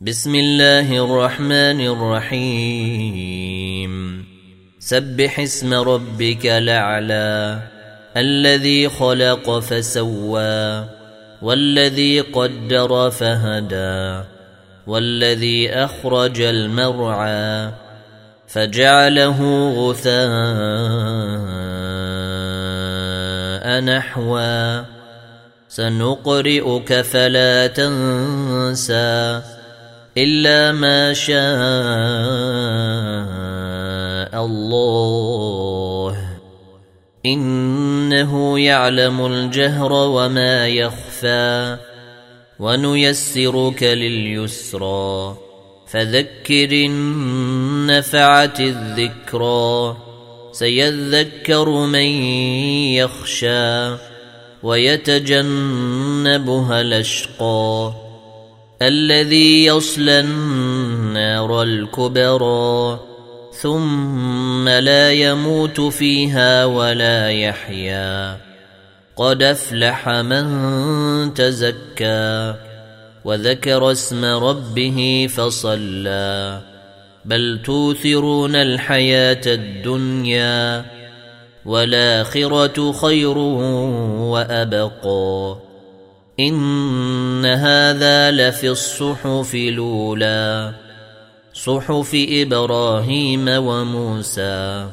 بسم الله الرحمن الرحيم. سبح اسم ربك الأعلى الذي خلق فسوى والذي قدر فهدى والذي أخرج المرعى فجعله غثاء نحوا سنقرئك فلا تنسى. إلا ما شاء الله. إنه يعلم الجهر وما يخفى ونيسرك لليسرى. فذكر النفعة الذكرى. سيذكر من يخشى ويتجنبها الأشقى. الذي يصلى النار الكبرى ثم لا يموت فيها ولا يحيا. قد أفلح من تزكى وذكر اسم ربه فصلى. بل توثرون الحياة الدنيا والآخرة خير وأبقى. إن هذا لفي الصحف الأولى صحف إبراهيم وموسى.